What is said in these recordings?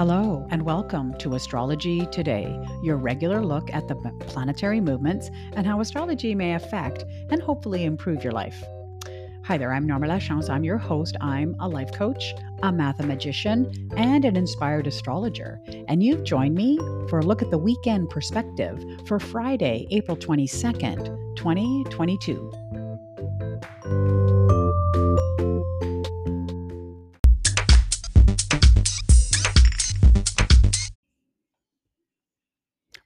Hello, and welcome to Astrology Today, your regular look at the planetary movements and how astrology may affect and hopefully improve your life. Hi there, I'm Norma Lachance. I'm your host. I'm a life coach, a mathematician, and an inspired astrologer. And you've joined me for a look at the weekend perspective for Friday, April 22nd, 2022.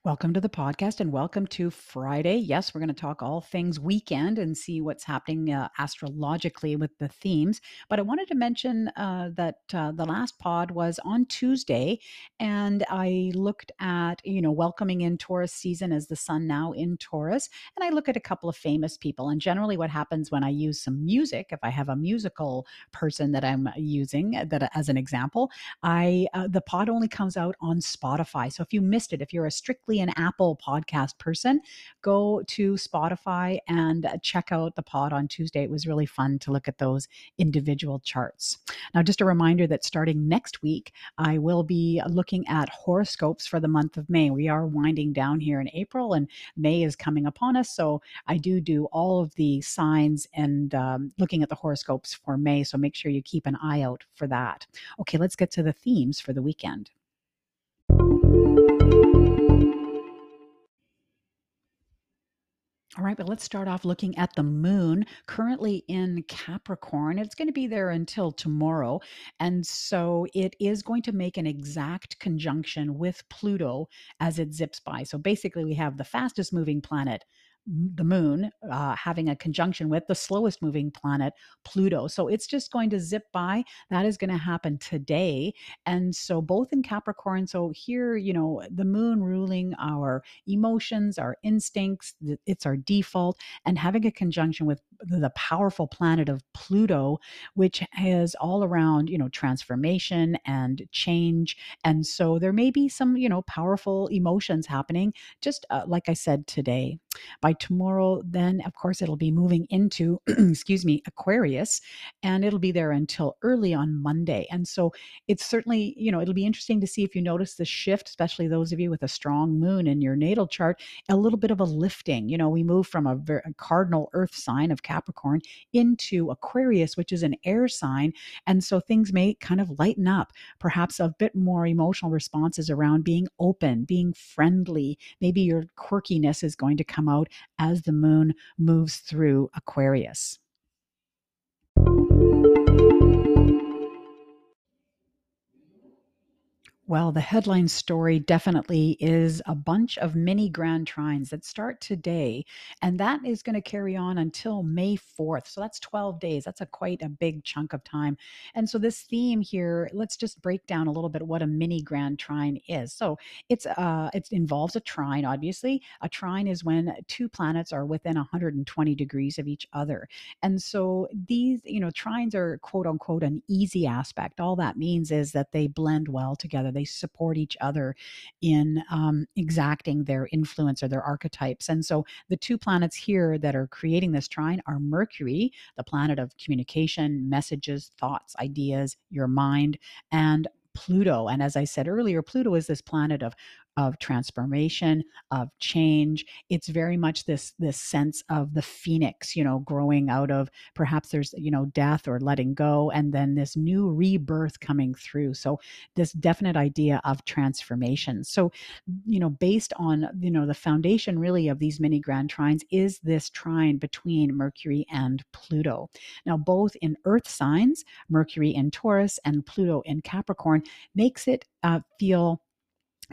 Welcome to the podcast and welcome to Friday. Yes, we're going to talk all things weekend and see what's happening uh, astrologically with the themes. But I wanted to mention uh, that uh, the last pod was on Tuesday, and I looked at, you know, welcoming in Taurus season as the sun now in Taurus. And I look at a couple of famous people. And generally, what happens when I use some music, if I have a musical person that I'm using uh, that as an example, I uh, the pod only comes out on Spotify. So if you missed it, if you're a strictly an Apple podcast person, go to Spotify and check out the pod on Tuesday. It was really fun to look at those individual charts. Now, just a reminder that starting next week, I will be looking at horoscopes for the month of May. We are winding down here in April, and May is coming upon us. So I do do all of the signs and um, looking at the horoscopes for May. So make sure you keep an eye out for that. Okay, let's get to the themes for the weekend. All right, but let's start off looking at the moon currently in Capricorn. It's going to be there until tomorrow. And so it is going to make an exact conjunction with Pluto as it zips by. So basically, we have the fastest moving planet the moon uh, having a conjunction with the slowest moving planet, Pluto. So it's just going to zip by. That is going to happen today. And so both in Capricorn. So here, you know, the moon ruling our emotions, our instincts, it's our default, and having a conjunction with the powerful planet of Pluto, which is all around, you know, transformation and change. And so there may be some, you know, powerful emotions happening, just uh, like I said today. By tomorrow, then, of course, it'll be moving into, excuse me, Aquarius, and it'll be there until early on Monday. And so it's certainly, you know, it'll be interesting to see if you notice the shift, especially those of you with a strong moon in your natal chart, a little bit of a lifting. You know, we move from a, ver- a cardinal earth sign of Capricorn into Aquarius, which is an air sign. And so things may kind of lighten up, perhaps a bit more emotional responses around being open, being friendly. Maybe your quirkiness is going to come out as the moon moves through Aquarius. Well, the headline story definitely is a bunch of mini grand trines that start today, and that is going to carry on until May 4th. So that's 12 days. That's a quite a big chunk of time. And so this theme here, let's just break down a little bit what a mini grand trine is. So it's uh it involves a trine, obviously. A trine is when two planets are within 120 degrees of each other. And so these, you know, trines are quote unquote an easy aspect. All that means is that they blend well together they support each other in um, exacting their influence or their archetypes. And so the two planets here that are creating this trine are Mercury, the planet of communication, messages, thoughts, ideas, your mind, and Pluto. And as I said earlier, Pluto is this planet of of transformation of change. It's very much this this sense of the phoenix you know growing out of perhaps there's you know death or letting go and then this new rebirth coming through. So this definite idea of transformation. So you know based on you know the foundation really of these mini grand trines is this trine between mercury and pluto. Now both in earth signs mercury in taurus and pluto in capricorn makes it uh, feel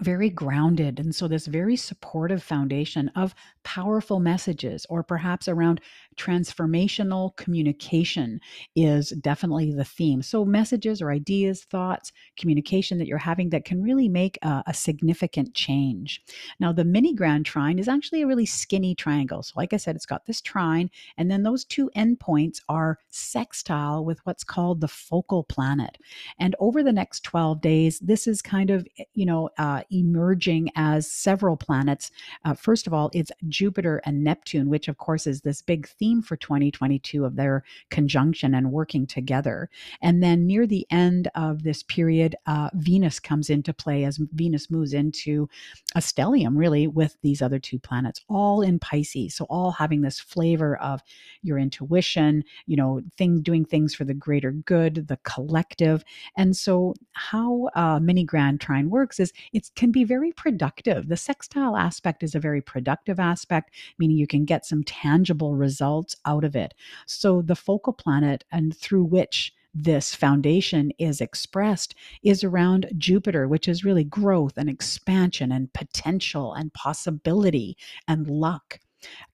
very grounded. And so, this very supportive foundation of powerful messages, or perhaps around transformational communication, is definitely the theme. So, messages or ideas, thoughts, communication that you're having that can really make a, a significant change. Now, the mini grand trine is actually a really skinny triangle. So, like I said, it's got this trine, and then those two endpoints are sextile with what's called the focal planet. And over the next 12 days, this is kind of, you know, uh, emerging as several planets. Uh, first of all, it's Jupiter and Neptune, which of course is this big theme for 2022 of their conjunction and working together. And then near the end of this period, uh, Venus comes into play as Venus moves into a stellium, really, with these other two planets, all in Pisces. So all having this flavor of your intuition, you know, thing doing things for the greater good, the collective. And so how uh, mini grand trine works is it can be very productive. The sextile aspect is a very productive aspect, meaning you can get some tangible results out of it. So the focal planet and through which this foundation is expressed is around Jupiter, which is really growth and expansion and potential and possibility and luck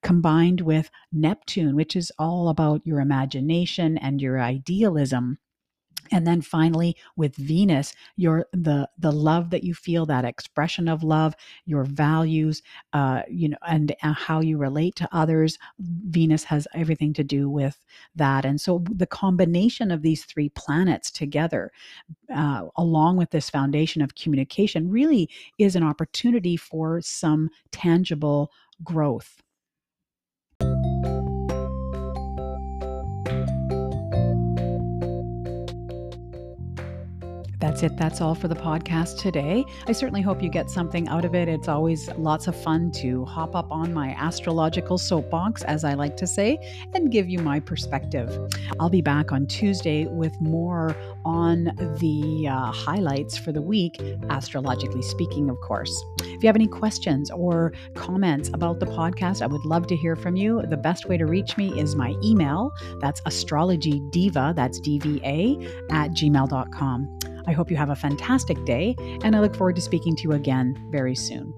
combined with Neptune, which is all about your imagination and your idealism and then finally with venus your the the love that you feel that expression of love your values uh you know and uh, how you relate to others venus has everything to do with that. And so the combination of these three planets together uh, along with this foundation of communication really is an opportunity for some tangible growth That's it. That's all for the podcast today. I certainly hope you get something out of it. It's always lots of fun to hop up on my astrological soapbox, as I like to say, and give you my perspective. I'll be back on Tuesday with more on the uh, highlights for the week, astrologically speaking, of course. If you have any questions or comments about the podcast, I would love to hear from you. The best way to reach me is my email. That's astrologydiva, that's D-V-A, at gmail.com. I hope you have a fantastic day, and I look forward to speaking to you again very soon.